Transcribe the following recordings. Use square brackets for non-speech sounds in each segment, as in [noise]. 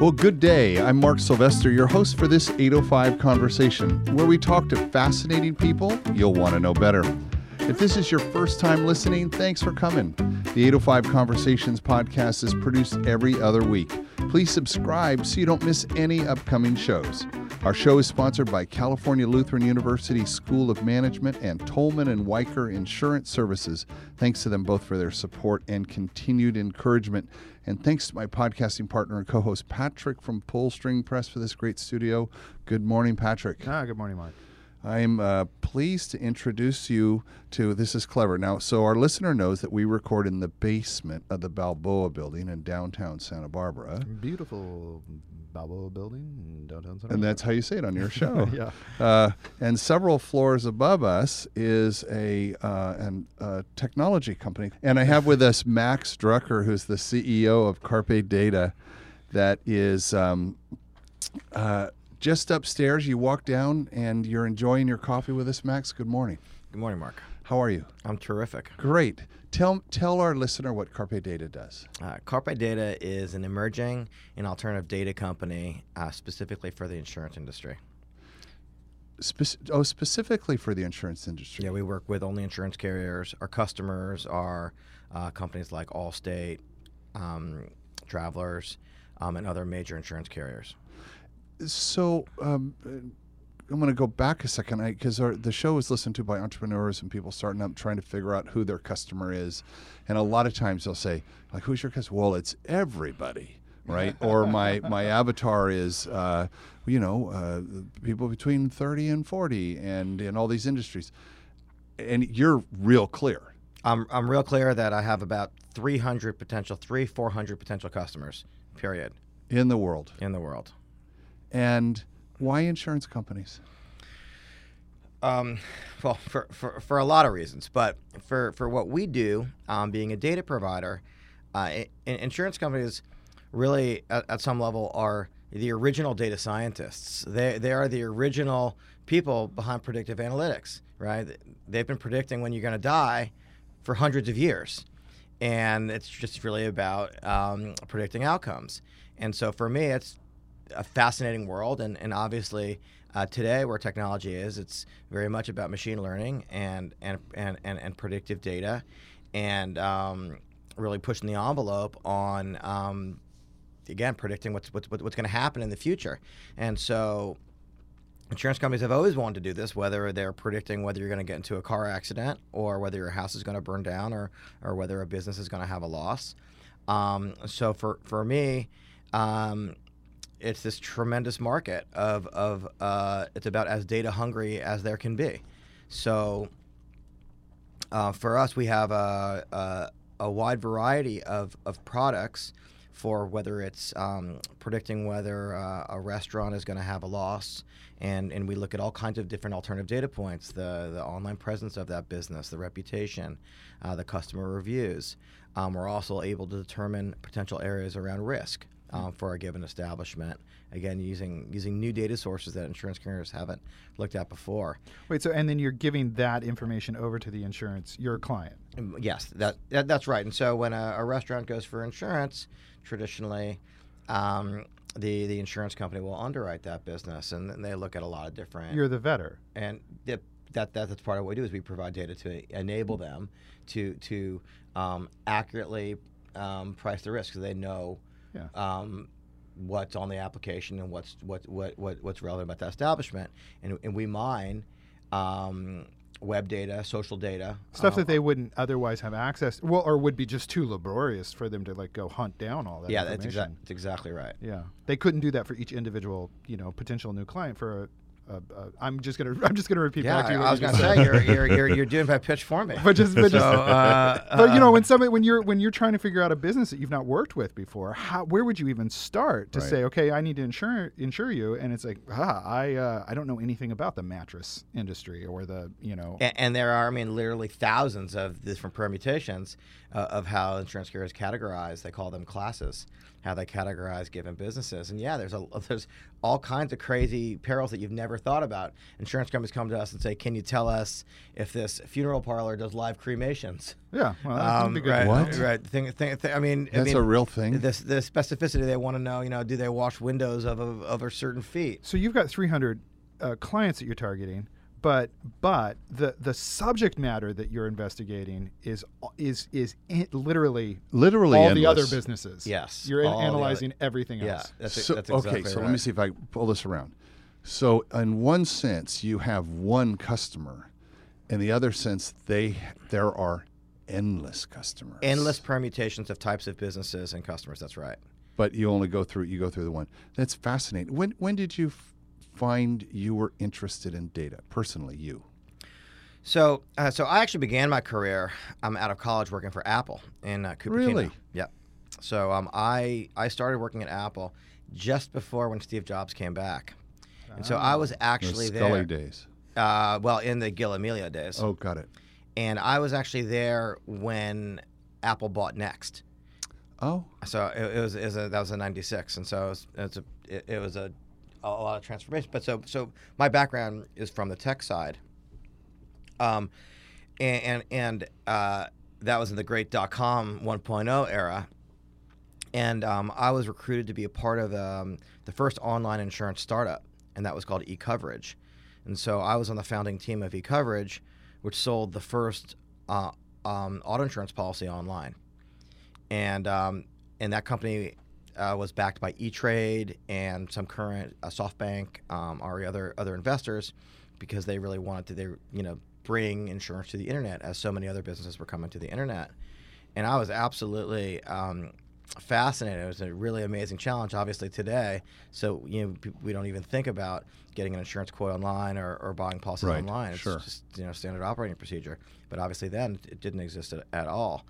Well, good day. I'm Mark Sylvester, your host for this 805 conversation, where we talk to fascinating people you'll want to know better. If this is your first time listening, thanks for coming. The 805 Conversations podcast is produced every other week. Please subscribe so you don't miss any upcoming shows. Our show is sponsored by California Lutheran University School of Management and Tolman and Wiker Insurance Services. Thanks to them both for their support and continued encouragement. And thanks to my podcasting partner and co host Patrick from Pullstring Press for this great studio. Good morning, Patrick. Ah, good morning, Mark. I'm uh, pleased to introduce you to this is clever. Now, so our listener knows that we record in the basement of the Balboa building in downtown Santa Barbara. Beautiful Balboa building in downtown Santa And that's how you say it on your [laughs] show. [laughs] yeah. Uh, and several floors above us is a uh, an, uh, technology company. And I have with us [laughs] Max Drucker, who's the CEO of Carpe Data, that is um, uh, just upstairs. You walk down and you're enjoying your coffee with us, Max. Good morning. Good morning, Mark. How are you? I'm terrific. Great. Tell tell our listener what Carpe Data does. Uh, Carpe Data is an emerging and alternative data company uh, specifically for the insurance industry. Spec- oh, specifically for the insurance industry. Yeah, we work with only insurance carriers. Our customers are uh, companies like Allstate, um, Travelers, um, and other major insurance carriers. So um, I'm going to go back a second because the show is listened to by entrepreneurs and people starting up trying to figure out who their customer is, and a lot of times they'll say like, "Who's your customer?" Well, it's everybody, right? or my [laughs] my avatar is, uh, you know, uh, people between 30 and 40, and in all these industries, and you're real clear. I'm I'm real clear that I have about 300 potential, three 400 potential customers. Period. In the world. In the world. And why insurance companies? Um, well, for, for, for a lot of reasons, but for, for what we do, um, being a data provider, uh, insurance companies really, at, at, some level, are the original data scientists. They, they are the original people behind predictive analytics, right? They've been predicting when you're going to die for hundreds of years. And it's just really about um, predicting outcomes. And so for me, it's a fascinating world, and, and obviously uh, today where technology is, it's very much about machine learning and and and, and, and predictive data, and um, really pushing the envelope on um, again predicting what's what's what's going to happen in the future, and so. Insurance companies have always wanted to do this, whether they're predicting whether you're going to get into a car accident or whether your house is going to burn down or, or whether a business is going to have a loss. Um, so for, for me, um, it's this tremendous market of of uh, it's about as data hungry as there can be. So uh, for us, we have a, a, a wide variety of, of products for whether it's um, predicting whether uh, a restaurant is going to have a loss, and, and we look at all kinds of different alternative data points the, the online presence of that business, the reputation, uh, the customer reviews. Um, we're also able to determine potential areas around risk um, for a given establishment. Again, using using new data sources that insurance carriers haven't looked at before. Wait, so and then you're giving that information over to the insurance your client. Um, yes, that, that that's right. And so when a, a restaurant goes for insurance, traditionally. Um, the, the insurance company will underwrite that business, and then they look at a lot of different. You're the vetter, and the, that, that that's part of what we do is we provide data to enable them to to um, accurately um, price the risk, so they know yeah. um, what's on the application and what's what, what, what what's relevant about that establishment, and, and we mine. Um, web data, social data, stuff uh, that they wouldn't otherwise have access. Well, or would be just too laborious for them to like go hunt down all that. Yeah, that's, exa- that's exactly right. Yeah, they couldn't do that for each individual, you know, potential new client for a I'm just gonna [laughs] I'm just gonna repeat yeah, back to you. I was gonna say you're, you're, you're you're doing that pitch for me. [laughs] But just but, just, so, uh, [laughs] but you know when somebody when you're when you're trying to figure out a business that you've not worked with before, how where would you even start to right. say okay I need to insure insure you and it's like ah I uh, I don't know anything about the mattress industry or the you know and, and there are I mean literally thousands of different permutations uh, of how insurance carriers categorize. They call them classes how they categorize given businesses. And yeah, there's a [laughs] there's all kinds of crazy perils that you've never thought about. Insurance companies come to us and say, "Can you tell us if this funeral parlor does live cremations?" Yeah, well, that be good. Um, right, What? Right. Thing, thing, thing, I mean, I That's mean, a real thing. The, the specificity they want to know, you know, do they wash windows of a, of a certain feet? So you've got 300 uh, clients that you're targeting, but but the the subject matter that you're investigating is is is in, literally Literally all the other businesses. Yes, you're all the other- analyzing everything Yeah, else. that's, so, that's exactly okay, so right. let me see if I pull this around. So, in one sense, you have one customer. In the other sense, they there are endless customers. Endless permutations of types of businesses and customers. That's right. But you only go through you go through the one. That's fascinating. When when did you f- find you were interested in data personally? You. So, uh, so I actually began my career um, out of college working for Apple in uh, Cupertino. Really? Yep. So um, I I started working at Apple just before when Steve Jobs came back, and so I was The actually Sculley there. days. Uh, well, in the Gil Amelio days, Oh, got it. and I was actually there when Apple bought Next. Oh, So it, it was, it was a, that was a '96, and so it was, it was a it, it was a, a lot of transformation. But so so my background is from the tech side. Um, and and, uh, that was in the great dot com 1.0 era. And um, I was recruited to be a part of um, the first online insurance startup, and that was called eCoverage. And so I was on the founding team of eCoverage, which sold the first uh, um, auto insurance policy online and um, and that company uh, was backed by E Trade and some current uh, SoftBank um, or other other investors because they really wanted to they you know bring insurance to the internet as so many other businesses were coming to the internet, and I was absolutely. Um, fascinated. It was a really amazing challenge obviously today. So you know we don't even think about getting an insurance quote online or, or buying policies Right, online. It's sure. just you know standard operating procedure. But obviously then it didn't exist at, at all.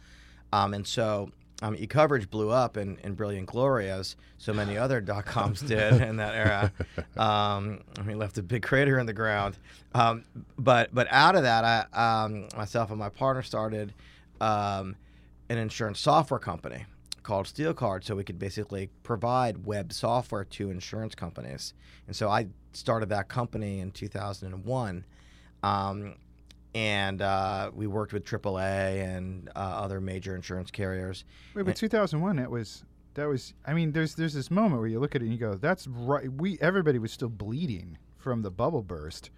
Um, and so um, e-coverage blew up in, in brilliant glory as so many other [laughs] dot coms did in that era. [laughs] Um, I mean, left a big crater in the ground. Um, but but out of that, I um, myself and my partner started um, an insurance software company called SteelCard, so we could basically provide web software to insurance companies. And so I started that company in 2001. Um, and uh, we worked with AAA and uh, other major insurance carriers. Wait, but 2001, that was that was. I mean, there's there's this moment where you look at it and you go, "That's right." We everybody was still bleeding from the bubble burst,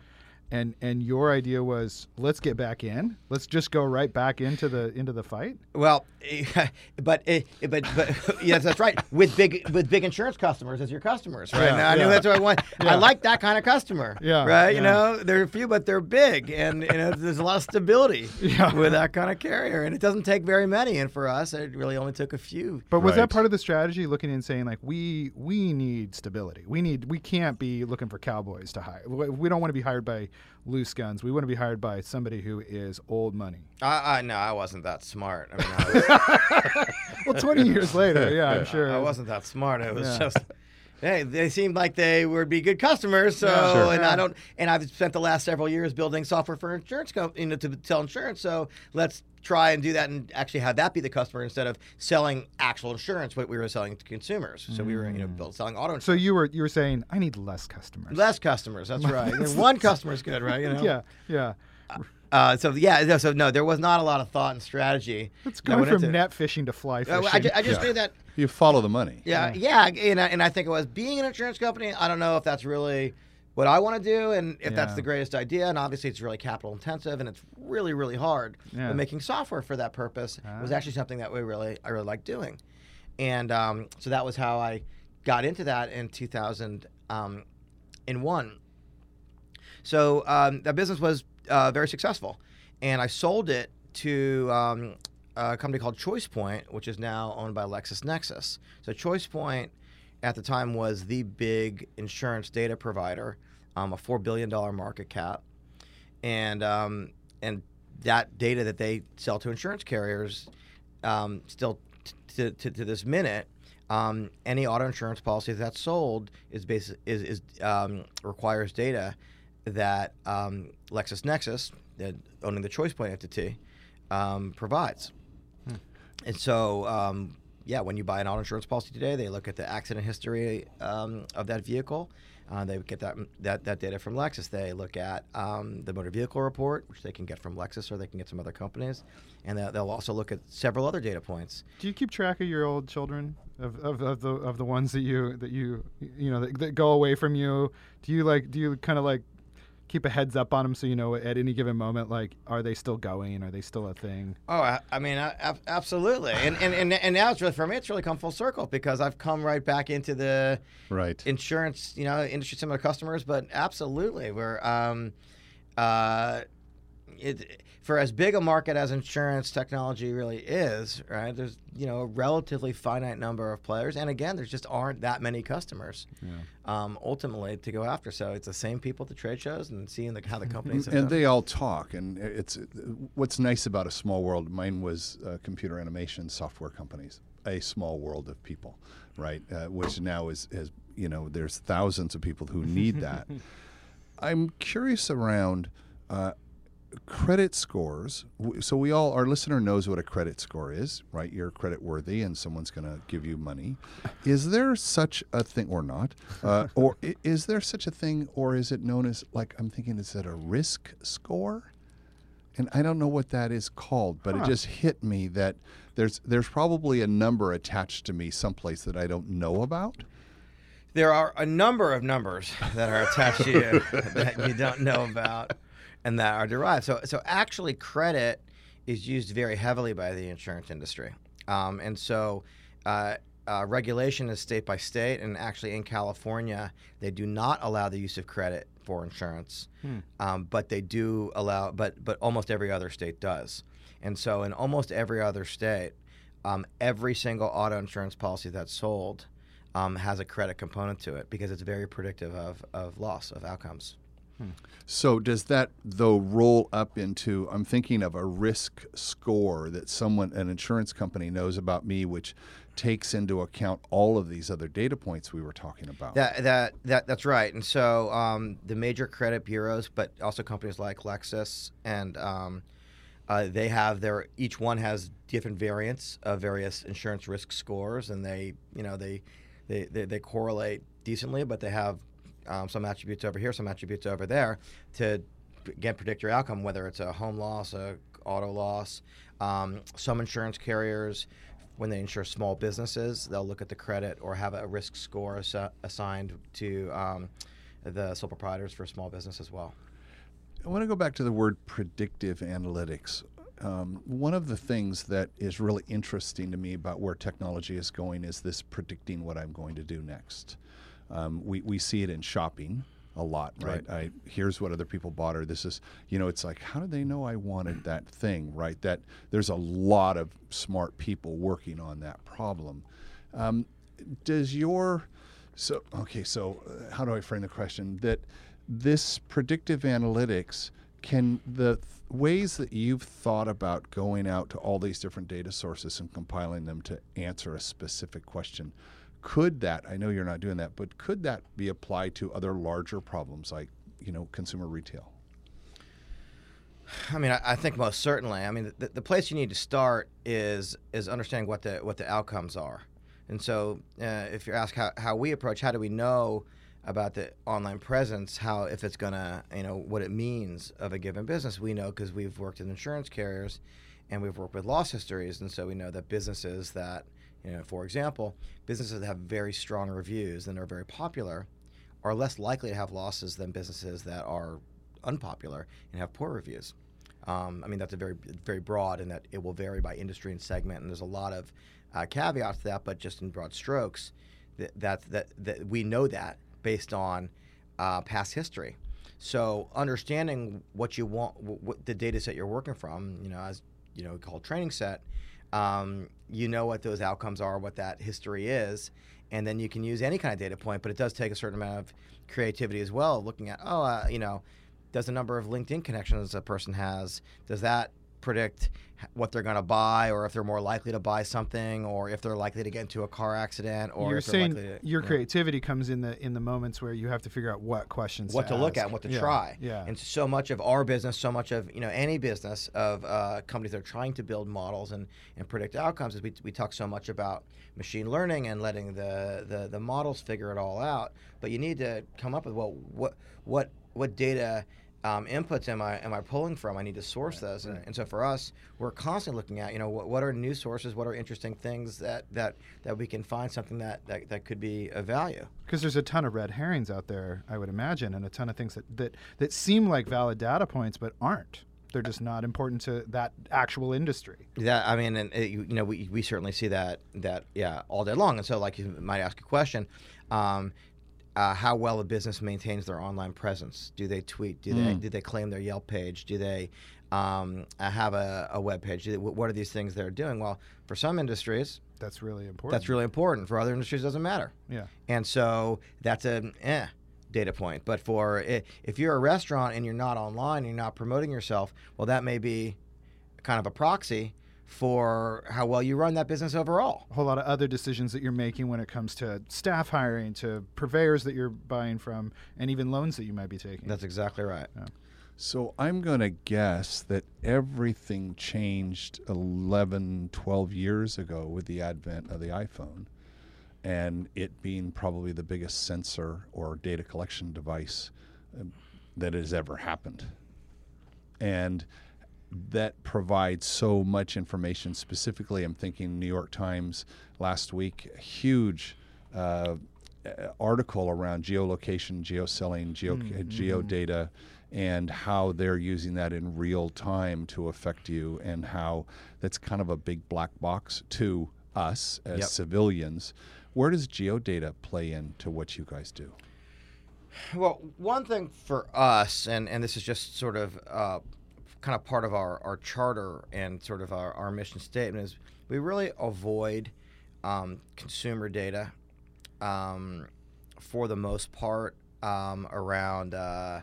and and your idea was, "Let's get back in. Let's just go right back into the into the fight." Well, [laughs] eh, but but but [laughs] yes, that's right. With big with big insurance customers as your customers, right? Yeah, Now, I knew that's what I want. Yeah. I like that kind of customer. Yeah, Right. yeah. You know, there are a few, but they're big, and you know, there's a lot of stability [laughs] Yeah. with that kind of carrier, and it doesn't take very many. And for us, it really only took a few. But was Right. that part of the strategy, looking and saying like, we we need stability. We need we can't be looking for cowboys to hire. We don't want to be hired by loose guns. We want to be hired by somebody who is old money. I, I no, I wasn't that smart. I mean, I, [laughs] was, Well, 20 years later, yeah, I'm sure. I wasn't that smart. It was Yeah. just. Hey, they seemed like they would be good customers. So, Yeah, sure. and Yeah. I don't, and I've spent the last several years building software for insurance company, you know, to sell insurance. So let's try and do that and actually have that be the customer instead of selling actual insurance, what we were selling to consumers. So we were, you know, build, selling auto insurance. So you were you were saying I need less customers. Less customers. That's right. [laughs] One customer is good, right? You [laughs] know? Yeah, yeah. Uh, so yeah, so no, there was not a lot of thought and strategy. It's that going went from into net fishing to fly Uh, fishing. I, ju- I just Yeah. knew that you follow the money. Yeah, yeah, and, I- and I think it was being an insurance company. I don't know if that's really what I want to do, and if that's the greatest idea. And obviously, it's really capital intensive, and it's really, really hard. Yeah. But making software for that purpose was Ah. actually something that we really, I really liked doing, and um, so that was how I got into that in 2001. Um, in one. so um, that business was uh, very successful, and I sold it to um, a company called ChoicePoint, which is now owned by LexisNexis. So ChoicePoint at the time was the big insurance data provider, um, a four billion dollar market cap, and um, and that data that they sell to insurance carriers, um, still to, to, to this minute, um, any auto insurance policy that's sold is basi- is, is um, requires data that um, LexisNexis, owning the ChoicePoint entity, um, provides. And so um, yeah, when you buy an auto insurance policy today, they look at the accident history um, of that vehicle. Uh, they get that, that that data from Lexis. They look at um, the motor vehicle report, which they can get from Lexis or they can get some other companies, and they'll, they'll also look at several other data points. Do you keep track of your old children, of, of, of the of the ones that you that you you know that, that go away from you? Do you like do you kind of like keep a heads up on them so you know at any given moment like are they still going? Are they still a thing? Oh i, I mean I, absolutely. And, and and and now it's really for me it's really come full circle because i've come right back into the right. insurance you know industry similar customers but absolutely we're um uh it for as big a market as insurance technology really is, right? There's you know a relatively finite number of players, and again, there just aren't that many customers. Yeah. Um, ultimately, to go after, so it's the same people at the trade shows and seeing the, how the companies and they all talk. And it's what's nice about a small world. Mine was uh, computer animation software companies, a small world of people, right? Uh, which now is is you know there's thousands of people who need that. [laughs] I'm curious around. Uh, credit scores. So we all, our listener knows what a credit score is, right? You're credit worthy, and someone's going to give you money. [laughs] Is there such a thing, or not? Uh, [laughs] or is there such a thing, or is it known as like I'm thinking, is it a risk score? And I don't know what that is called, but huh. it just hit me that there's there's probably a number attached to me someplace that I don't know about. There are a number of numbers that are attached to you [laughs] that you don't know about and that are derived. So, so actually, credit is used very heavily by the insurance industry, um, and so. Uh, uh, regulation is state by state, and actually in California, they do not allow the use of credit for insurance, hmm. um, but they do allow, but but almost every other state does. And so, in almost every other state, um, every single auto insurance policy that's sold um, has a credit component to it because it's very predictive of, of loss of outcomes. So does that though roll up into I'm thinking of a risk score that someone an insurance company knows about me which takes into account all of these other data points we were talking about. That that, that that's right. And so um, the major credit bureaus, but also companies like Lexis and um, uh, they have their each one has different variants of various insurance risk scores, and they you know they they, they, they correlate decently, but they have um, some attributes over here, some attributes over there to again predict your outcome, whether it's a home loss, a auto loss. Um, some insurance carriers, when they insure small businesses, they'll look at the credit or have a risk score ass- assigned to um, the sole proprietors for small business as well. I want to go back to the word predictive analytics. Um, one of the things that is really interesting to me about where technology is going is this predicting what I'm going to do next. Um, we, we see it in shopping a lot, right? right? I here's what other people bought, or this is, you know, it's like, how did they know I wanted that thing, right? That there's a lot of smart people working on that problem. Um, does your so okay? So uh, how do I frame the question? That this predictive analytics can the th- ways that you've thought about going out to all these different data sources and compiling them to answer a specific question could that i know you're not doing that but could that be applied to other larger problems like you know consumer retail I mean, I, I think most certainly. I mean, the, the, place you need to start is is understanding what the what the outcomes are. And so, uh, if you ask how, how we approach, how do we know about the online presence, how if it's gonna, you know, what it means of a given business, we know because we've worked in insurance carriers, and we've worked with loss histories, and so we know that businesses that you know, for example, businesses that have very strong reviews and are very popular are less likely to have losses than businesses that are unpopular and have poor reviews. Um, I mean, that's a very very broad, and that it will vary by industry and segment, and there's a lot of uh, caveats to that. But just in broad strokes, that that that, that we know that based on uh, past history. So understanding what you want, what the data set you're working from, you know, as you know, called training set, um, you know what those outcomes are, what that history is, and then you can use any kind of data point. But it does take a certain amount of creativity as well, looking at oh, uh, you know, does the number of LinkedIn connections a person has does that predict what they're going to buy or if they're more likely to buy something or if they're likely to get into a car accident or you're if saying likely to, your creativity comes in the in the moments where you have to figure out what questions what to look ask. at what to Yeah, try. yeah. And so much of our business so much of you know any business of uh, companies that are trying to build models and, and predict outcomes is we, we talk so much about machine learning and letting the, the the models figure it all out. But you need to come up with well what what what data um, inputs am I am I pulling from? I need to source those, and, and so for us, we're constantly looking at you know what, what are new sources, what are interesting things that that that we can find something that that, that could be of value. because there's a ton of red herrings out there i would imagine and a ton of things that that, that seem like valid data points but aren't they're just not important to that actual industry Yeah, I mean, and uh, you, you know, we, we certainly see that that yeah all day long. And so, like you might ask a question, um, uh, how well a business maintains their online presence? Do they tweet? Do they do they claim their Yelp page? Do they um, uh, have a, a web page? They, what are these things they're doing? Well, for some industries, that's really important that's really important. For other industries, it doesn't matter. yeah And so that's a eh data point. But for if you're a restaurant and you're not online, and you're not promoting yourself, well, that may be kind of a proxy for how well you run that business overall. a whole lot of other decisions that you're making when it comes to staff hiring to purveyors that you're buying from and even loans that you might be taking That's exactly right. So I'm going to guess that everything changed 11, 12 years ago with the advent of the iPhone and it being probably the biggest sensor or data collection device uh, that has ever happened. And that provides so much information. Specifically, I'm thinking New York Times last week, a huge uh, uh, article around geolocation, geoselling, geo, geo data, and how they're using that in real time to affect you, and how that's kind of a big black box to us as Yep. civilians. Where does geodata play into what you guys do? Well, one thing for us, and, and this is just sort of uh, kind of part of our, our charter and sort of our, our mission statement, is we really avoid um, consumer data um, for the most part um, around uh,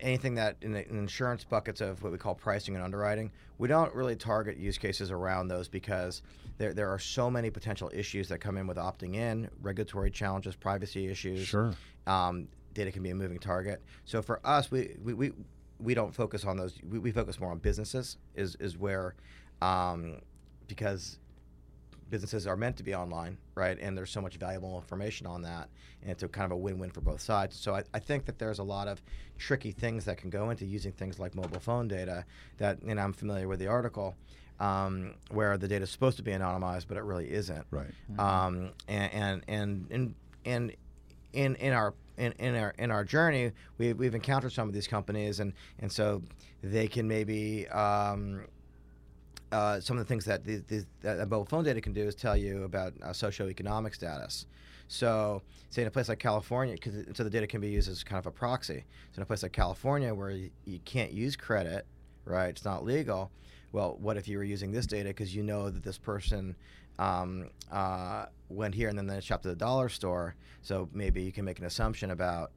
anything that in the in insurance buckets of what we call pricing and underwriting. We don't really target use cases around those because there, there are so many potential issues that come in with opting in, regulatory challenges, privacy issues Sure. um, data can be a moving target. So for us, we we, we, we don't focus on those. We, we focus more on businesses. Is is where um, because businesses are meant to be online, right? And there's so much valuable information on that, and it's a kind of a win-win for both sides. So I, I think that there's a lot of tricky things that can go into using things like mobile phone data. That and I'm familiar with the article. Um, where the data is supposed to be anonymized, but it really isn't Right. um, and and and and, and in in our in, in our in our journey, we've, we've encountered some of these companies, and and so they can maybe um, uh, some of the things that these, these, that mobile phone data can do is tell you about uh, socioeconomic status. So, say in a place like California, because so the data can be used as kind of a proxy. So, in a place like California, where you, you can't use credit, right? It's not legal. Well, what if you were using this data because you know that this person um, uh, went here and then they shopped at the dollar store? So maybe you can make an assumption about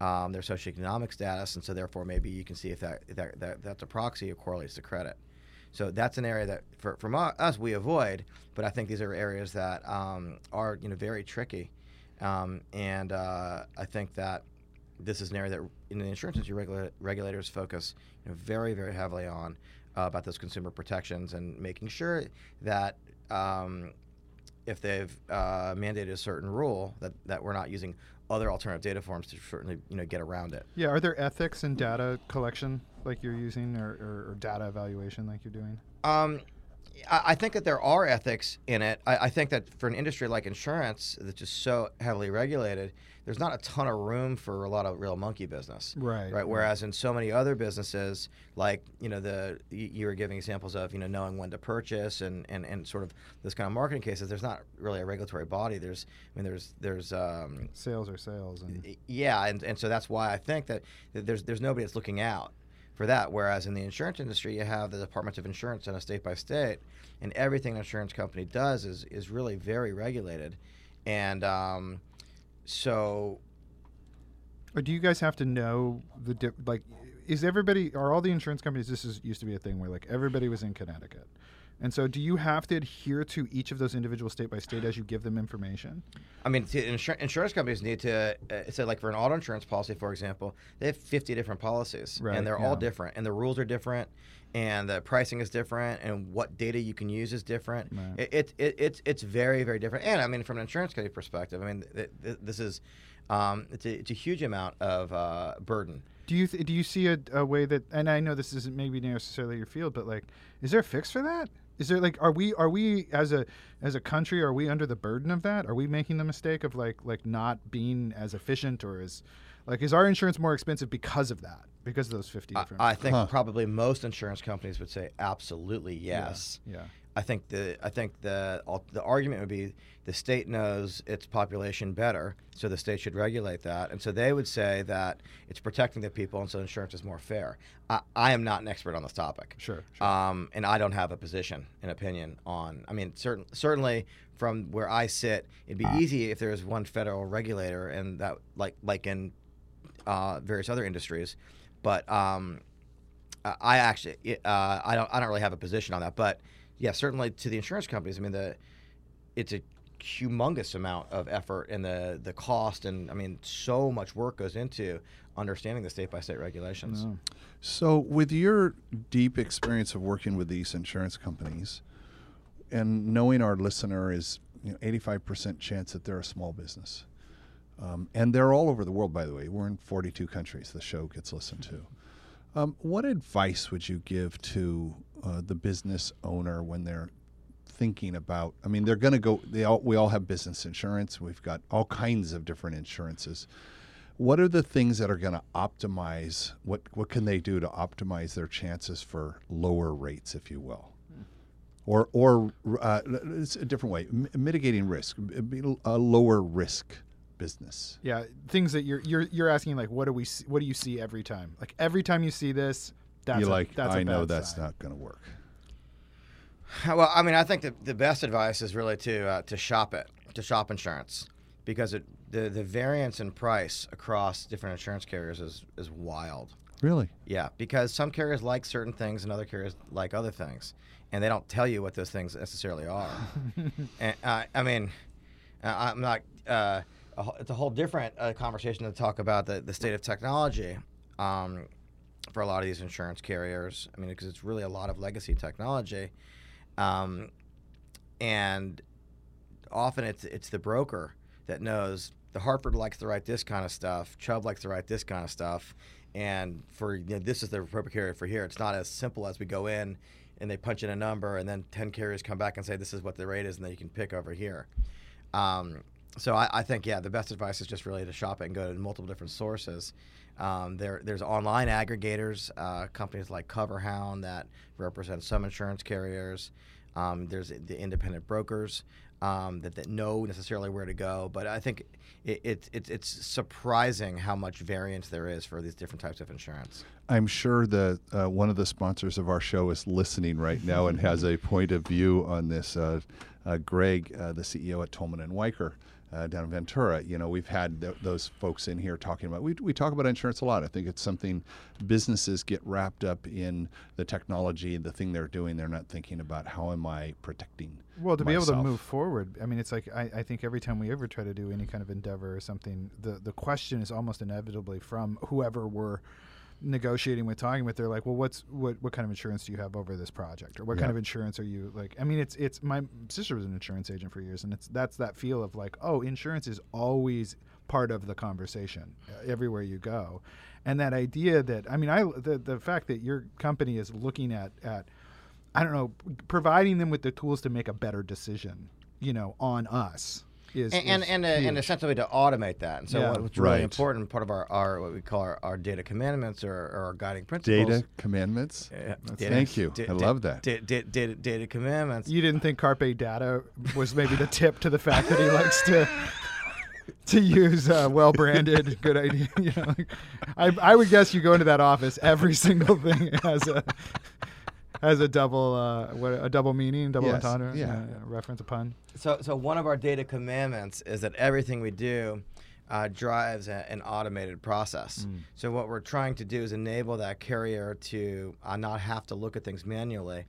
um, their socioeconomic status, and so therefore maybe you can see if that, that, that that's a proxy or correlates to credit. So that's an area that for, from us we avoid, but I think these are areas that um, are you know very tricky, um, and uh, I think that this is an area that in the insurance industry regula- regulators focus you know, very very heavily on uh, about those consumer protections and making sure that um, if they've uh, mandated a certain rule that, that we're not using other alternative data forms to certainly you know get around it. Yeah, are there ethics in data collection like you're using, or, or, or data evaluation like you're doing? Um, I, think that there are ethics in it. I, I think that for an industry like insurance, that's just so heavily regulated, there's not a ton of room for a lot of real monkey business. Right. Right. Whereas in so many other businesses, like you know the you, were giving examples of you know knowing when to purchase and, and, and sort of this kind of marketing cases, there's not really a regulatory body. There's I mean there's there's um, Sales or sales, and yeah, and, and so that's why I think that, that there's there's nobody that's looking out for that. Whereas in the insurance industry, you have the Department of Insurance on a state by state, and everything an insurance company does is is really very regulated, and um, so Or do you guys have to know the dip, like is everybody are all the insurance companies? This is used to be a thing where like everybody was in Connecticut. And so, do you have to adhere to each of those individual state by state as you give them information? I mean, insur- insurance companies need to. Uh, so, like for an auto insurance policy, for example, they have 50 different policies, Right, and they're yeah. all different, and the rules are different, and the pricing is different, and what data you can use is different. Right. It, it, it, it's it's very very different. And I mean, from an insurance company perspective, I mean, th- th- this is um, it's a it's a huge amount of uh, burden. Do you th- do you see a, a way that? And I know this isn't maybe necessarily your field, but like, is there a fix for that? Is there like, are we are we as a as a country are we under the burden of that? Are we making the mistake of like like not being as efficient or as like is our insurance more expensive because of that? Because of those fifty I, different. I think Huh. probably most insurance companies would say absolutely yes. Yeah. I think the I think the the argument would be the state knows its population better, so the state should regulate that, and so they would say that it's protecting the people, and so insurance is more fair. I, I am not an expert on this topic, Sure. sure. um, and I don't have a position, an opinion on. I mean, certain, certainly from where I sit, it'd be easy if there was one federal regulator, and that like like in uh, various other industries, but um, I- actually uh, I don't I don't really have a position on that, but yeah, certainly to the insurance companies. I mean, the it's a humongous amount of effort and the the cost, and I mean, so much work goes into understanding the state by state regulations. No. So, with your deep experience of working with these insurance companies, and knowing our listener is you know, 85% chance that they're a small business, um, and they're all over the world, by the way. We're in 42 countries. The show gets listened to. Um, what advice would you give to uh, the business owner when they're thinking about? I mean, they're going to go. They all we all have business insurance. We've got all kinds of different insurances. What are the things that are going to optimize? What what can they do to optimize their chances for lower rates, if you will? Or, or uh, it's a different way, m- mitigating risk, a lower risk business. Yeah, things that you're you're you're asking like, what do we see, what do you see every time? Like every time you see this, that's You're a, like, that's a I know bad that's sign. not going to work. [sighs] Well, I mean, I think the, the best advice is really to uh, to shop it, to shop insurance, because it, the the variance in price across different insurance carriers is is wild. Really? Yeah, because some carriers like certain things and other carriers like other things, and they don't tell you what those things necessarily are. [laughs] and uh, I mean, uh, I'm not. A, it's a whole different uh, conversation to talk about the, the state of technology um, for a lot of these insurance carriers. I mean, because it's really a lot of legacy technology, um, and often it's it's the broker that knows the Hartford likes to write this kind of stuff, Chubb likes to write this kind of stuff, and for you know, this is the appropriate carrier for here. It's not as simple as we go in and they punch in a number, and then ten carriers come back and say this is what the rate is, and then you can pick over here. Um, so I, I think yeah, the best advice is just really to shop it and go to multiple different sources. Um, there, there's online aggregators, uh, companies like CoverHound that represent some insurance carriers. Um, there's the independent brokers um, that, that know necessarily where to go. But I think it, it, it, it's surprising how much variance there is for these different types of insurance. I'm sure that uh, one of the sponsors of our show is listening right now and has a point of view on this. Uh, uh, Greg, uh, the CEO at Tolman and Wiker. Uh, down in Ventura, you know, we've had th- those folks in here talking about. We, we talk about insurance a lot. I think it's something businesses get wrapped up in the technology, the thing they're doing. They're not thinking about how am I protecting. Well, to be able to move forward, I mean, it's like I, I think every time we ever try to do any kind of endeavor or something, the the question is almost inevitably from whoever we're negotiating with, talking with. They're like, well, what's what what kind of insurance do you have over this project, or what kind of insurance are you like? I mean, it's it's my sister was an insurance agent for years, and it's that's that feel of like, oh, insurance is always part of the conversation uh, everywhere you go, and that idea that I mean, I the the fact that your company is looking at at I don't know, providing them with the tools to make a better decision, you know, on us is and and is and, uh, and huge. essentially to automate that. And so Yeah. what's really Right. important part of our, our what we call our, our data commandments or, or our guiding principles. Data commandments. Yeah, Thank you. I love that. da- da- Data, data commandments. you didn't think Carpe Data was maybe the tip to the fact that he likes to to use uh, well branded. Good idea. You know, like, I I would guess you go into that office, every single thing has a has a double uh, what a double meaning, double Yes, entendre, yeah. uh, reference, a pun. So, so one of our data commandments is that everything we do uh, drives a, an automated process. Mm. So what we're trying to do is enable that carrier to uh, not have to look at things manually.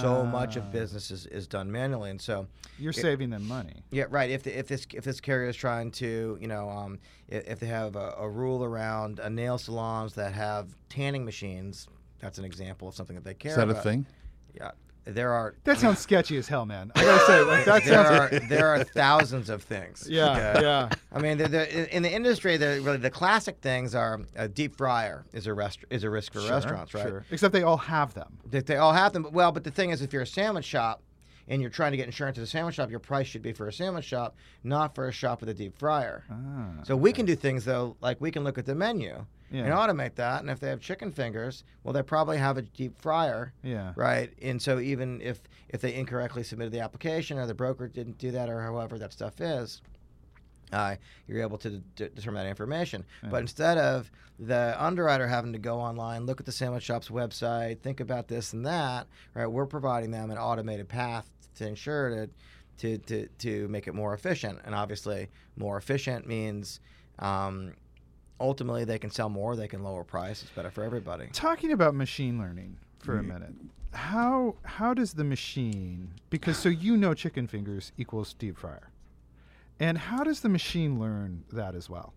So much of Ah. business is, is done manually, and so You're saving them money. yeah, right. If the, if this if this carrier is trying to, you know, um, if, if they have a, a rule around uh, nail salons that have tanning machines, that's an example of something that they care Is that a thing? Yeah, there are. That sounds sketchy as hell, man. I gotta say, like, [laughs] that there sounds. are there are thousands of things. [laughs] Yeah, okay? yeah. I mean, the, the, in the industry, the really the classic things are a deep fryer is a rest, is a risk for Sure, restaurants, right? Sure. Except they all have them. That they all have them. But, well, but the thing is, if you're a sandwich shop and you're trying to get insurance at a sandwich shop, your price should be for a sandwich shop, not for a shop with a deep fryer. Ah, So we can do things though, like we can look at the menu and automate that. And if they have chicken fingers, well, they probably have a deep fryer, Yeah. right? And so even if if they incorrectly submitted the application or the broker didn't do that or however that stuff is. Uh, you're able to de- determine that information. But instead of the underwriter having to go online, look at the sandwich shop's website, think about this and that, right? We're providing them an automated path to ensure to, to, to, to make it more efficient. And obviously, more efficient means um, ultimately they can sell more, they can lower price. It's better for everybody. Talking about machine learning for a minute, how how does the machine? Because so you know, chicken fingers equals deep fryer, and how does the machine learn that as well?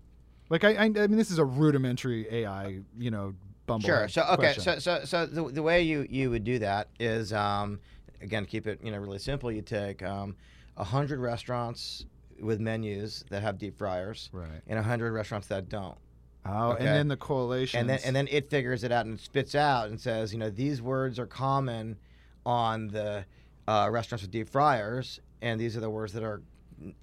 Like I, I, I mean, this is a rudimentary AI, you know, bumble. Sure. So okay. So so so the, the way you you would do that is um, again keep it you know really simple. You take um, a hundred restaurants with menus that have deep fryers, Right. and a hundred restaurants that don't. Oh, Okay. and then the correlation. And then and then it figures it out and spits out and says, you know, these words are common on the uh, restaurants with deep fryers, and these are the words that are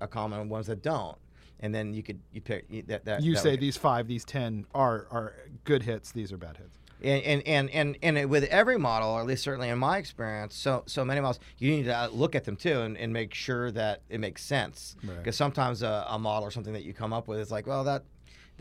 uh, common on ones that don't. And then you could you pick you- that that you that say these five, these ten are are good hits. These are bad hits. and and and and, and it- with every model, or at least certainly in my experience, so so many models, you need to uh, look at them too and, and make sure that it makes sense. Right. Because sometimes a, a model or something that you come up with is like, well, that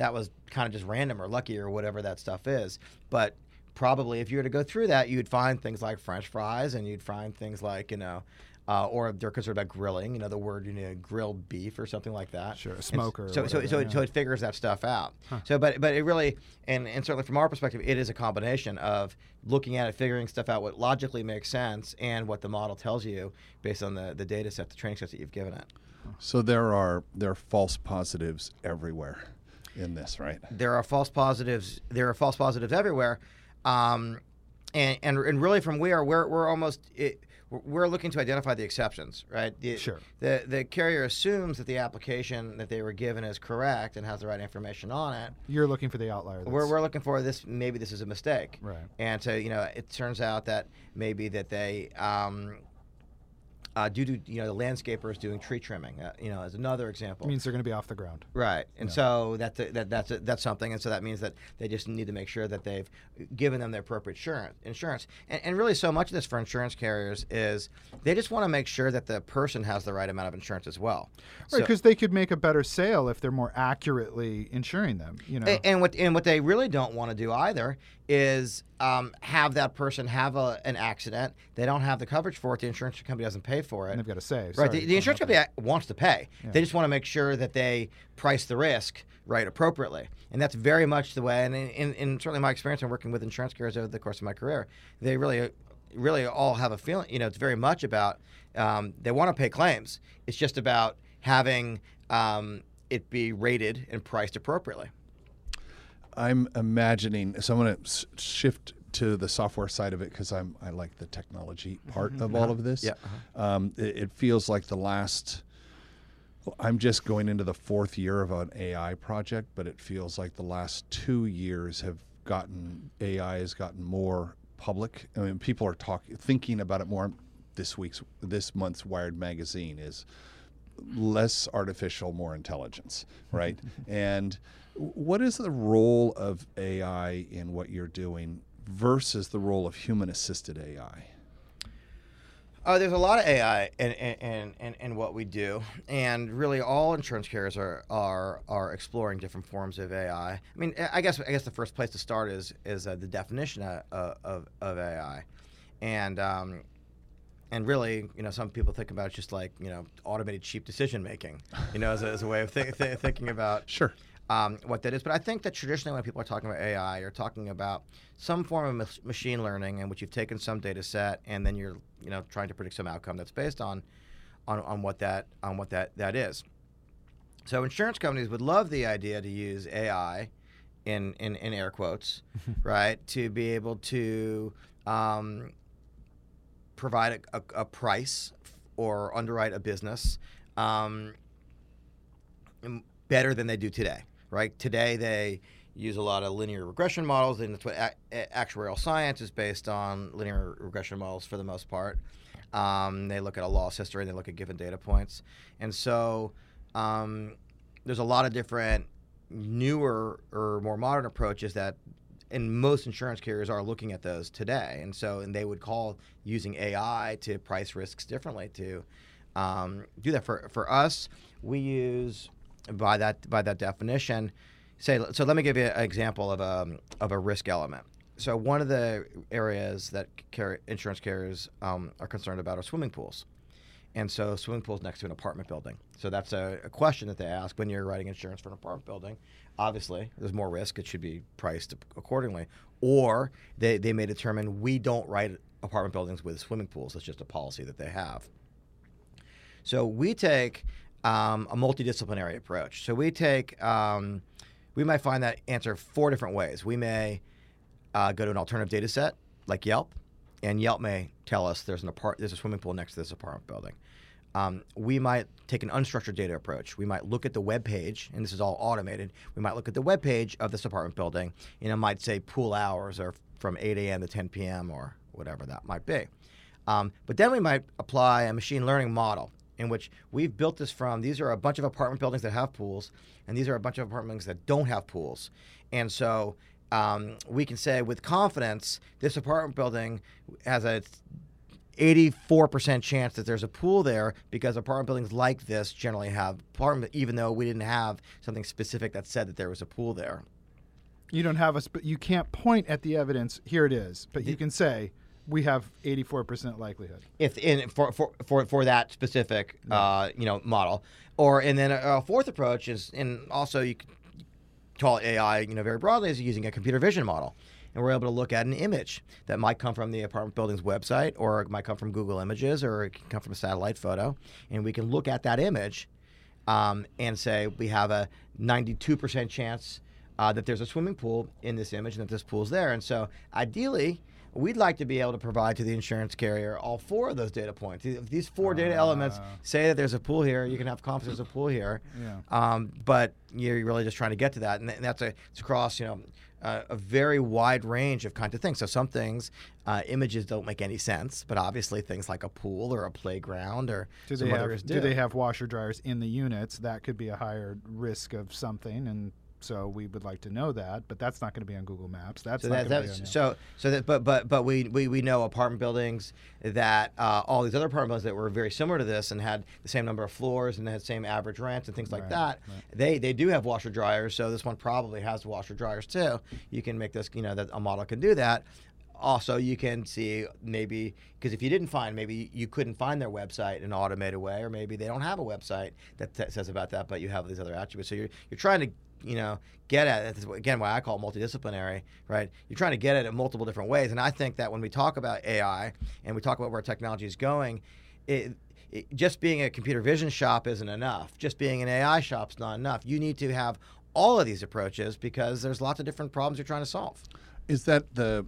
that was kind of just random or lucky or whatever that stuff is. But probably if you were to go through that, you'd find things like French fries, and you'd find things like you know. Uh, or they're concerned about grilling, you know, the word, you know, grilled beef or something like that. Sure, a smoker So, so, whatever, so, it, so yeah. it figures that stuff out. So, but but it really, and, and certainly from our perspective, it is a combination of looking at it, figuring stuff out, what logically makes sense, and what the model tells you based on the, the data set, the training sets that you've given it. So there are there are false positives everywhere in this, right? There are false positives. There are false positives everywhere, um, and, and and really from where we're we're almost. It, we're- looking to identify the exceptions, right? The, Sure. The the carrier assumes that the application that they were given is correct and has the right information on it. You're looking for the outlier. We're, we're looking for this. Maybe this is a mistake. Right. And so you know, it turns out that maybe that they, um, uh, due to you know the landscapers doing tree trimming, uh, you know, as another example. means they're going to be off the ground. Right, and so that's a, that that's a, that's something, and so that means that they just need to make sure that they've given them the appropriate insurance. Insurance, and, and really, so much of this for insurance carriers is they just want to make sure that the person has the right amount of insurance as well. Right, So- because they could make a better sale if they're more accurately insuring them. You know. A- And what and what they really don't want to do either is um, have that person have a, an accident. They don't have the coverage for it. The insurance company doesn't pay for it. and they've got to say. Right. The, the insurance company wants to pay. They just want to make sure that they price the risk right appropriately, and that's very much the way. And in, in, in certainly my experience in working with insurance carriers over the course of my career, they really, really all have a feeling. You know, it's very much about um, they want to pay claims. It's just about having um, it be rated and priced appropriately. I'm imagining. So I'm going to shift to the software side of it because I'm I like the technology part mm-hmm. of all uh-huh. of this. Yeah, uh-huh. Um, it, it feels like the last. I'm just going into the fourth year of an AI project, but it feels like the last two years have gotten AI has gotten more public. I mean, people are talking, thinking about it more. This week's, this month's Wired magazine is less artificial, more intelligence, right? [laughs] and what is the role of AI in what you're doing versus the role of human assisted AI? Oh, there's a lot of AI in, in, in, in what we do, and really all insurance carriers are, are are exploring different forms of AI. I mean, I guess I guess the first place to start is is uh, the definition of, of, of AI, and um, and really, you know, some people think about it just like you know automated cheap decision making, you know, as a, as a way of th- th- thinking about sure um, what that is. But I think that traditionally, when people are talking about AI, you're talking about some form of mach- machine learning in which you've taken some data set and then you're you know trying to predict some outcome that's based on on, on what that on what that that is. So insurance companies would love the idea to use AI, in in, in air quotes, [laughs] right, to be able to um, provide a, a, a, price or underwrite a business um, better than they do today right? Today they use a lot of linear regression models, and that's what a- actuarial science is based on linear regression models for the most part. Um, they look at a loss history, and they look at given data points, and so um, there's a lot of different newer or more modern approaches that and most insurance carriers are looking at those today and so and they would call using ai to price risks differently to um, do that for for us we use by that by that definition. Say so. Let me give you an example of a of a risk element. So one of the areas that insurance carriers um, are concerned about are swimming pools, and so swimming pools next to an apartment building. So that's a, a question that they ask when you're writing insurance for an apartment building. Obviously, there's more risk; it should be priced accordingly. Or they they may determine we don't write apartment buildings with swimming pools. It's just a policy that they have. So we take um, a multidisciplinary approach. So we take, um, we might find that answer four different ways. We may uh, go to an alternative data set like Yelp, and Yelp may tell us there's an apart, there's a swimming pool next to this apartment building. Um, we might take an unstructured data approach. We might look at the web page, and this is all automated. We might look at the web page of this apartment building, and it might say pool hours are from 8 a.m. to 10 p.m. or whatever that might be. Um, but then we might apply a machine learning model in which we've built this from. These are a bunch of apartment buildings that have pools, and these are a bunch of apartment buildings that don't have pools. And so um, we can say with confidence this apartment building has a 84% chance that there's a pool there because apartment buildings like this generally have apartment, even though we didn't have something specific that said that there was a pool there. You don't have a, sp- you can't point at the evidence. Here it is, but you can say we have 84% likelihood. If in for for for, for that specific uh, you know model, or and then a, a, fourth approach is and also you call it AI you know very broadly is using a computer vision model. And we're able to look at an image that might come from the apartment building's website, or it might come from Google Images, or it can come from a satellite photo. And we can look at that image um, and say we have a 92% chance uh, that there's a swimming pool in this image and that this pool's there. And so ideally, We'd like to be able to provide to the insurance carrier all four of those data points. If these four uh, data elements ah. say that there's a pool here, you can have confidence there's a pool here. Yeah. Um, but you're really just trying to get to that, and that's a it's across you know uh, a very wide range of kind of things. So some things, uh, images don't make any sense, but obviously things like a pool or a playground or do they have, do. do. they have washer dryers in the units? That could be a higher risk of something, and so we would like to know that, but that's not going to be on Google Maps. That's so that, on so so that but but but we we, we know apartment buildings that uh, all these other apartment buildings that were very similar to this and had the same number of floors and had the same average rents and things like right, that. Right. They they do have washer dryers, so this one probably has washer dryers too. You can make this you know that a model can do that also you can see maybe because if you didn't find maybe you couldn't find their website in an automated way or maybe they don't have a website that t- says about that but you have these other attributes so you're, you're trying to you know get at it. Again, why I call it multidisciplinary, right? You're trying to get at it in multiple different ways, and I think that when we talk about AI and we talk about where technology is going, it, it, just being a computer vision shop isn't enough. Just being an AI shop is not enough. You need to have all of these approaches because there's lots of different problems you're trying to solve. Is that the?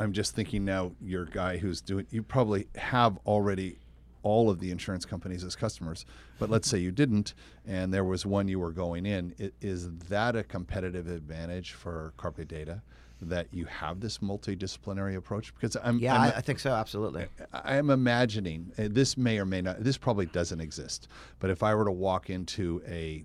I'm just thinking now. Your guy who's doing. You probably have already all of the insurance companies as customers. But let's say you didn't, and there was one you were going in. Is that a competitive advantage for Carpe Data? That you have this multidisciplinary approach because I'm yeah I'm, I think so absolutely I am imagining uh, this may or may not this probably doesn't exist but if I were to walk into a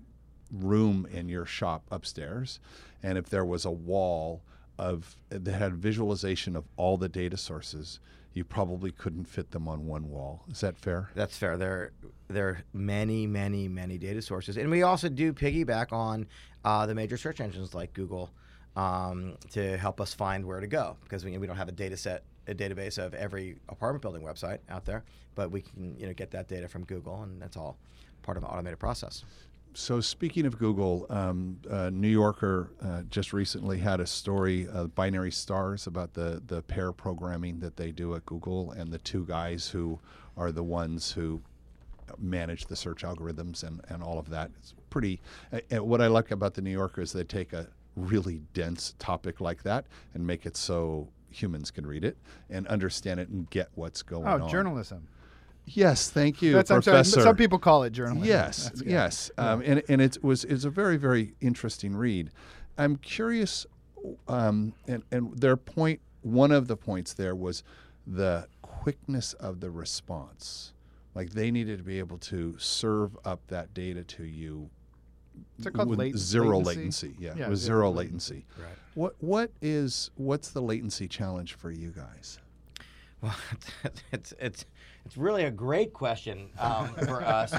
room in your shop upstairs and if there was a wall of that had visualization of all the data sources you probably couldn't fit them on one wall. Is that fair? That's fair. There, there are many, many, many data sources, and we also do piggyback on uh, the major search engines like Google um, to help us find where to go because we, we don't have a data set a database of every apartment building website out there, but we can you know get that data from Google, and that's all part of an automated process. So speaking of Google, um, uh, New Yorker uh, just recently had a story, uh, Binary Stars, about the the pair programming that they do at Google, and the two guys who are the ones who manage the search algorithms and, and all of that. It's pretty. Uh, what I like about the New Yorker is they take a really dense topic like that and make it so humans can read it and understand it and get what's going oh, on. Oh, journalism. Yes, thank you, That's, Professor. Sorry, some people call it journalism. Yes, yes, um, and and it was it's a very very interesting read. I'm curious, um, and and their point, one of the points there was the quickness of the response. Like they needed to be able to serve up that data to you Is called with late- zero latency? latency. Yeah, Yeah, with zero zero latency. latency. Right. What what is what's the latency challenge for you guys? Well, [laughs] it's it's it's really a great question um, for us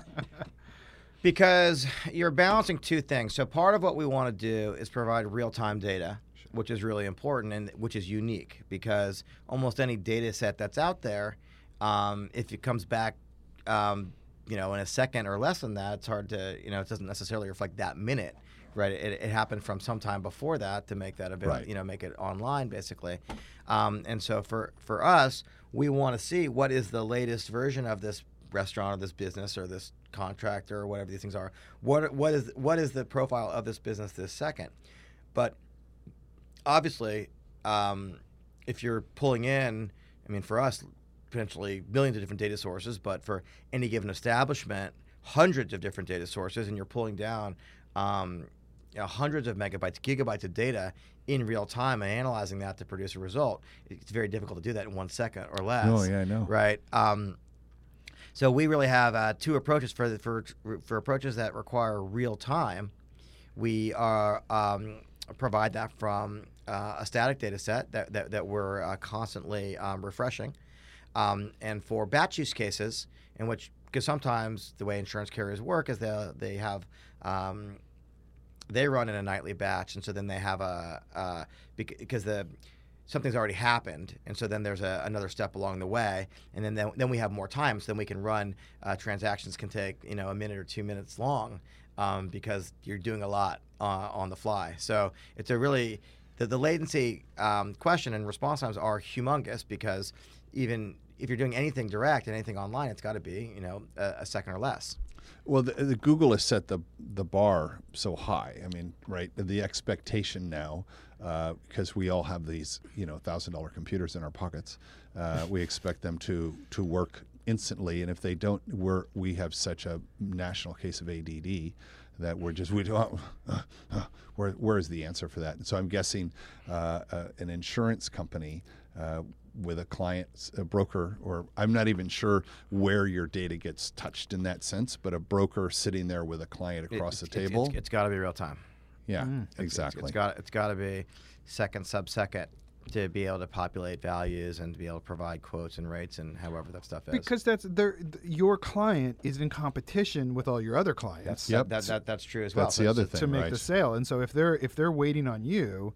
[laughs] because you're balancing two things. So part of what we want to do is provide real-time data, which is really important and which is unique because almost any data set that's out there, um, if it comes back, um, you know, in a second or less than that, it's hard to, you know, it doesn't necessarily reflect that minute. Right, it, it happened from some time before that to make that available, Right. you know, make it online basically. Um, and so for for us, we want to see what is the latest version of this restaurant or this business or this contractor or whatever these things are. What what is what is the profile of this business this second? But obviously, um, if you're pulling in, I mean, for us, potentially millions of different data sources, but for any given establishment, hundreds of different data sources, and you're pulling down um, you know, hundreds of megabytes, gigabytes of data in real time and analyzing that to produce a result. It's very difficult to do that in one second or less. Oh, yeah, I know. Right. Um, so we really have uh, two approaches for, the, for for approaches that require real time. We are um, provide that from uh, a static data set that, that, that we're uh, constantly um, refreshing. Um, and for batch use cases, in which, because sometimes the way insurance carriers work is they, they have, um, they run in a nightly batch. And so then they have a, uh, because the, something's already happened, and so then there's a, another step along the way, and then, then then we have more time, so then we can run uh, transactions can take you know a minute or two minutes long um, because you're doing a lot uh, on the fly. So it's a really the, the latency um, question and response times are humongous because even if you're doing anything direct and anything online, it's got to be you know a, a second or less. Well, the, the Google has set the the bar so high. I mean, right? The expectation now, because we all have these, you know, thousand dollar computers in our pockets, uh, [laughs] we expect them to to work instantly. And if they don't, we're we have such a national case of ADD that we're just we don't. [laughs] where where is the answer for that? And so I'm guessing uh, uh, an insurance company. Uh, with a client, a broker, or I'm not even sure where your data gets touched in that sense, but a broker sitting there with a client across It- the it's- table. it's, it's got to be real time. yeah, It's- exactly. it's got it's got to be second sub second to be able to populate values and to be able to provide quotes and rates and however that stuff is. Because that's their your client is in competition with all your other clients that's Yep. that, that, that's true as well. That's So the other it's- thing. to make right. the sale. And so if they're if they're waiting on you,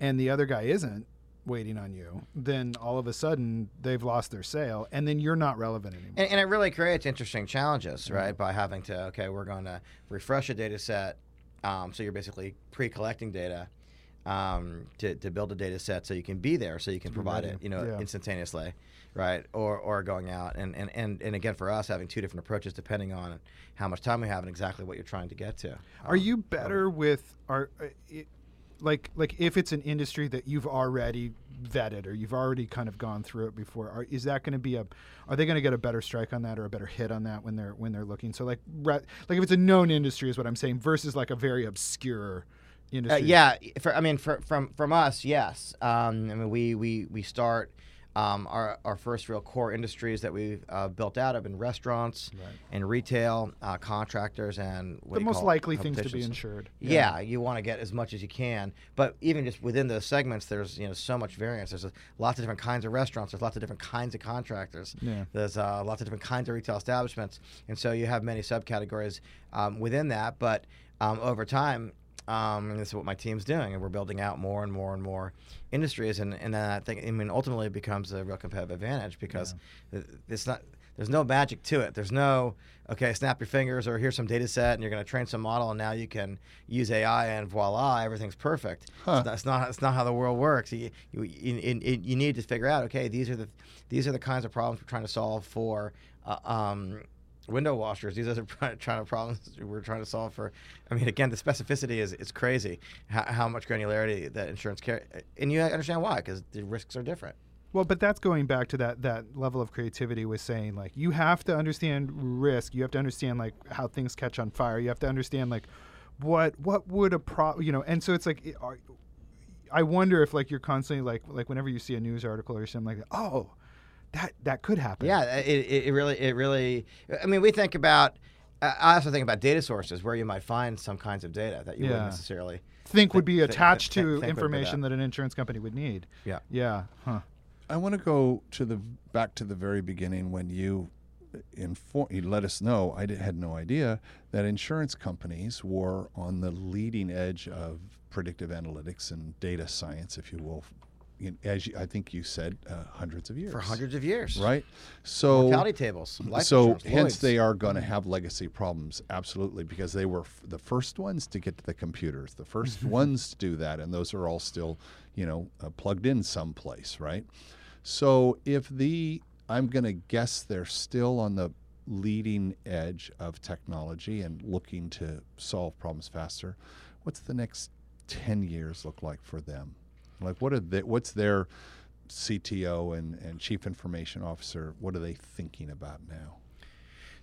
and the other guy isn't waiting on you, then all of a sudden they've lost their sale, and then you're not relevant anymore. And, and it really creates interesting challenges, right? By having to, okay, we're going to refresh a data set. Um, so you're basically pre collecting data um, to, to build a data set so you can be there, so you can provide it, you know, Yeah. instantaneously, right? Or, or going out. And, and, and, and again, for us, having two different approaches depending on how much time we have and exactly what you're trying to get to. Are Um, you better with are uh, it, like like if it's an industry that you've already vetted or you've already kind of gone through it before? Are, is that going to be a are they going to get a better strike on that or a better hit on that when they're when they're looking? So like ra- like if it's a known industry is what I'm saying versus like a very obscure Uh, industry. yeah, for, I mean, for, from from us, yes. Um, I mean, we we we start um, our our first real core industries that we've uh, built out have been restaurants Right. and retail, uh, contractors, and the most it? likely things to be insured. Yeah, you want to get as much as you can, but even just within those segments, there's you know so much variance. There's a, lots of different kinds of restaurants. There's lots of different kinds of contractors. Yeah. There's uh, lots of different kinds of retail establishments, and so you have many subcategories um, within that. But um, over time, um, and this is what my team's doing, and we're building out more and more and more industries, and and then I think I mean ultimately it becomes a real competitive advantage because th- it's not there's no magic to it. There's no okay, snap your fingers or here's some data set and you're going to train some model and now you can use AI and voila, everything's perfect. Huh. It's, not, it's not it's not how the world works. You, you, you, you, you need to figure out okay, these are the these are the kinds of problems we're trying to solve for. Uh, um, window washers. These are [laughs] trying to problems we're trying to solve for. I mean, again, the specificity is is crazy. How, how much granularity that insurance carry, and you understand why because the risks are different. Well, but that's going back to that that level of creativity with saying like you have to understand risk. You have to understand like how things catch on fire. You have to understand like what what would a pro you know. And so it's like. Are, I wonder if like you're constantly like like whenever you see a news article or something like that, oh, that that could happen. Yeah, it, it really it really. I mean, we think about. I also think about data sources where you might find some kinds of data that you Yeah. wouldn't necessarily. think would be Think- attached think- to think information that. that an insurance company would need. Yeah. Yeah. Huh. I want to go to the back to the very beginning when you inform you let us know I did, had no idea that insurance companies were on the leading edge of predictive analytics and data science, if you will. As you, I think you said, uh, hundreds of years. For hundreds of years, right? So Mortality tables, so hence they are going to have legacy problems absolutely because they were f- the first ones to get to the computers the first [laughs] ones to do that and those are all still you know uh, plugged in someplace right? So if the i'm going to guess they're still on the leading edge of technology and looking to solve problems faster what's the next 10 years look like for them like what are they, what's their CTO and, and chief information officer, what are they thinking about now?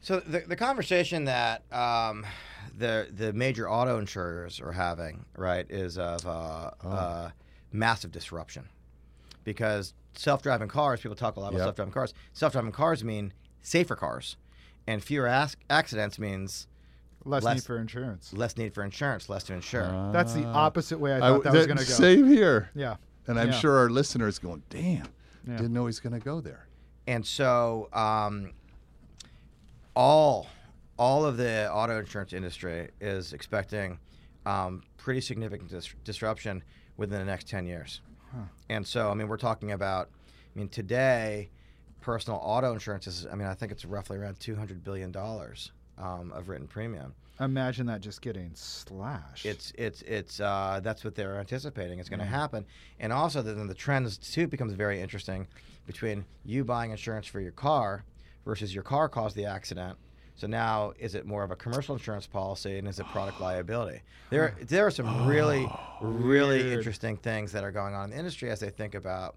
So the, the conversation that um, the the major auto insurers are having, right, is of uh, Oh. uh, massive disruption, because self-driving cars. People talk a lot about Yep. self-driving cars. Self-driving cars mean safer cars, and fewer accidents means Less, Less- need for insurance. less need for insurance, less to insure. That's the Ah. opposite way I I thought that was going to go. Same here. Yeah. And I'm Yeah. sure our listeners going, damn, Yeah. didn't know he's going to go there. And so, um, all all of the auto insurance industry is expecting um, pretty significant dis- disruption within the next ten years. And so, I mean, we're talking about. I mean, today, personal auto insurance is. I mean, I think it's roughly around two hundred billion dollars um, of written premium. Imagine that just getting slashed. It's it's it's uh, that's what they're anticipating is going to Mm. happen, and also then the trends too becomes very interesting between you buying insurance for your car versus your car caused the accident. So now is it more of a commercial insurance policy and is it product [gasps] liability? There there are some really [gasps] really Weird. interesting things that are going on in the industry as they think about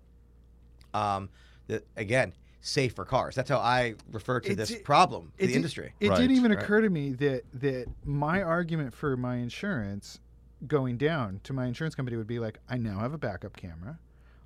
um, the, again safer cars. That's how I refer to It this di- problem, It the di- industry. It Right, didn't even right. occur to me that that my argument for my insurance going down to my insurance company would be like, I now have a backup camera,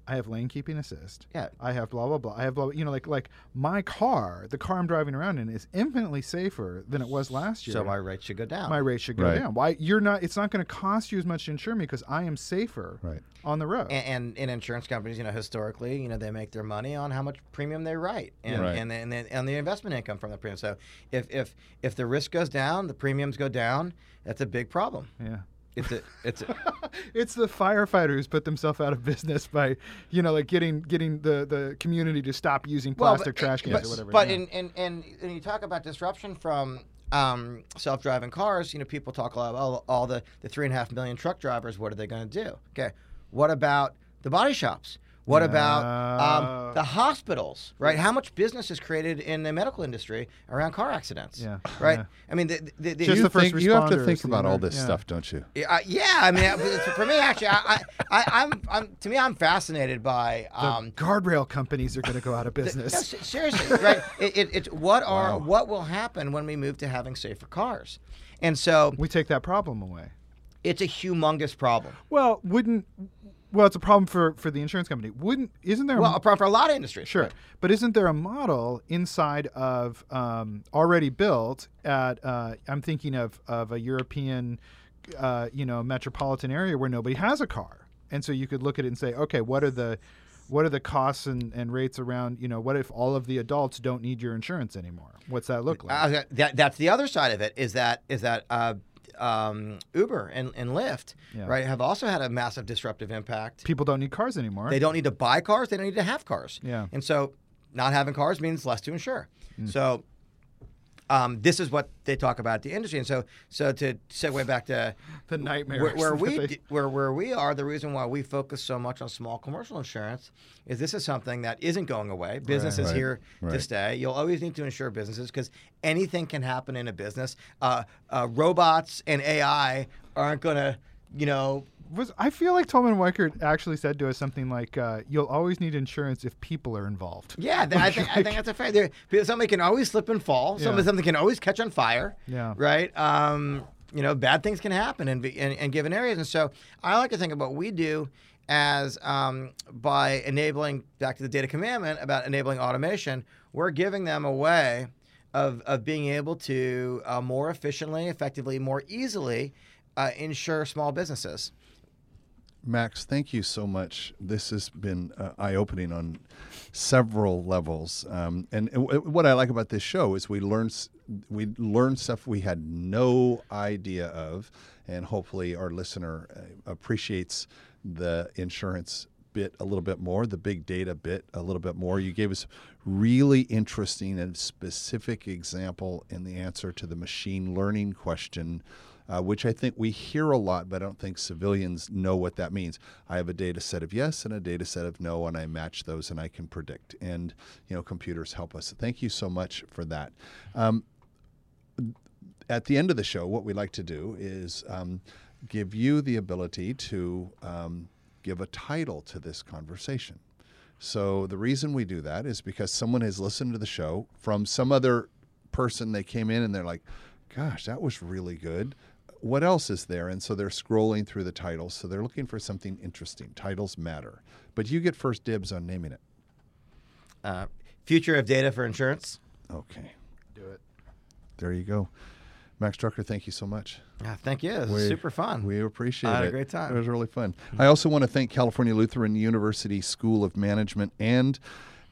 I have lane keeping assist, Yeah. I have blah blah blah, I have blah. You know, like like my car, the car I'm driving around in, is infinitely safer than it was last year. So my rate should go down. my rate should go Right. down. Why you're not? It's not going to cost you as much to insure me because I am safer Right. on the road. and, and in insurance companies, you know, historically, you know, they make their money on how much premium they write, and Right. and and, the, and the investment income from the premium. So if if if the risk goes down, the premiums go down. That's a big problem. yeah. It's a it's a, [laughs] it's the firefighters put themselves out of business by, you know, like getting getting the, the community to stop using plastic but- trash cans but, or whatever. But yeah. in, in, and when you talk about disruption from um, self-driving cars, you know, people talk a lot about all, all the, the three and a half million truck drivers. What are they going to do? Okay, what about the body shops? What about Uh, um, the hospitals? Right? How much business is created in the medical industry around car accidents? Yeah, Right. yeah. I mean, the, the, the, Just you, the first think, you have to think about all this yeah. stuff, don't you? Yeah, uh, yeah, I mean, [laughs] for me, actually, I, I, I, I'm, I'm, to me, I'm fascinated by the um, guardrail companies are going to go out of No, business. se- seriously, right? [laughs] It, it, it's what are Wow. what will happen when we move to having safer cars, and so we take that problem away. it's a humongous problem. Well, wouldn't well, it's a problem for for the insurance company. Wouldn't isn't there? a Well, a problem for a lot of industries. Sure, but isn't there a model inside of um, already built at? Uh, I'm thinking of of a European, uh, you know, metropolitan area where nobody has a car, and so you could look at it and say, okay, what are the what are the costs and, and rates around? You know, what if all of the adults don't need your insurance anymore? What's that look like? Uh, that, that's the other side of it. Is that is that uh, um, Uber and, and Lyft, Yeah. right, have also had a massive disruptive impact. People don't need cars anymore. They don't need to buy cars. They don't need to have cars. Yeah. And so not having cars means less to insure. Mm. So um, this is what they talk about the industry. And so so to segue back to [laughs] the nightmare where, where we [laughs] they- where where we are, the reason why we focus so much on small commercial insurance is this is something that isn't going away. Business is Right. here to stay. You'll always need to insure businesses because anything can happen in a business. Uh, uh, robots and AI aren't going to, you know, was I feel like Tolman Wiker actually said to us something like, uh, "You'll always need insurance if people are involved." Yeah, th- I think I think that's a fair. There, somebody can always slip and fall. Yeah. something can always catch on fire. Yeah. Right. Um, you know, bad things can happen in, in, in given areas, and so I like to think about what we do as um, by enabling back to the data commandment about enabling automation. We're giving them a way of of being able to uh, more efficiently, effectively, more easily uh, insure small businesses. Max, thank you so much. This has been uh, eye opening on several levels. Um, and and what I like about this show is we learn we learn stuff we had no idea of, and hopefully our listener uh, appreciates the insurance bit a little bit more, the big data bit a little bit more. You gave us really interesting and specific example in the answer to the machine learning question uh, which I think we hear a lot, but I don't think civilians know what that means. I have a data set of yes and a data set of no, and I match those and I can predict. And, you know, computers help us. Thank you so much for that. Um, at the end of the show, what we like to do is um, give you the ability to um, give a title to this conversation. So the reason we do that is because someone has listened to the show from some other person. They came in and they're like, "Gosh, that was really good. What else is there?" And so they're scrolling through the titles. So they're looking for something interesting. Titles matter, but you get first dibs on naming it. Uh, future of data for insurance. Okay, Do it. there you go. Max Drucker, thank you so much. Thank you. It was We- super fun. We appreciate I had it. a great time. It was really fun. I also want to thank California Lutheran University School of Management and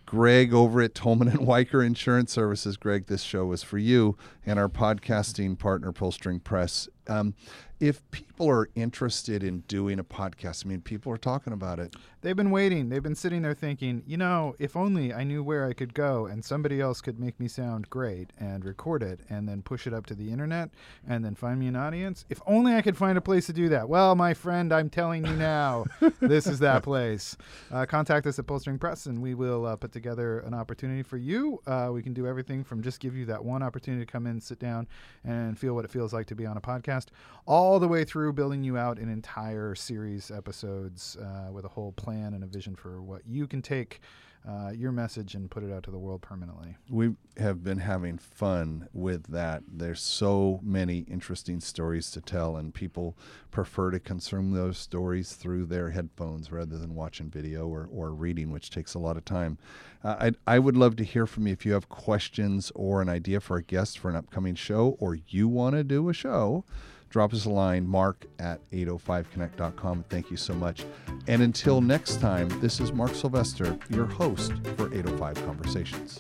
Greg over at Tolman and Wiker Insurance Services. Greg, this show is for you and our podcasting partner, Pullstring Press. Um, if people are interested in doing a podcast, I mean, people are talking about it. They've been waiting. They've been sitting there thinking, you know, if only I knew where I could go and somebody else could make me sound great and record it and then push it up to the internet and then find me an audience. If only I could find a place to do that. Well, my friend, I'm telling you now, [laughs] this is that place. Uh, contact us at Pullstring Press and we will uh, put together an opportunity for you. Uh, we can do everything from just give you that one opportunity to come in, sit down, and feel what it feels like to be on a podcast, all the way through building you out an entire series episodes uh, with a whole plan and a vision for what you can take uh, your message and put it out to the world permanently. We have been having fun with that. There's so many interesting stories to tell, and people prefer to consume those stories through their headphones rather than watching video or, or reading, which takes a lot of time. Uh, I, I would love to hear from you if you have questions or an idea for a guest for an upcoming show, or you want to do a show. Drop us a line, mark at 805connect.com. Thank you so much. And until next time, this is Mark Sylvester, your host for 805 Conversations.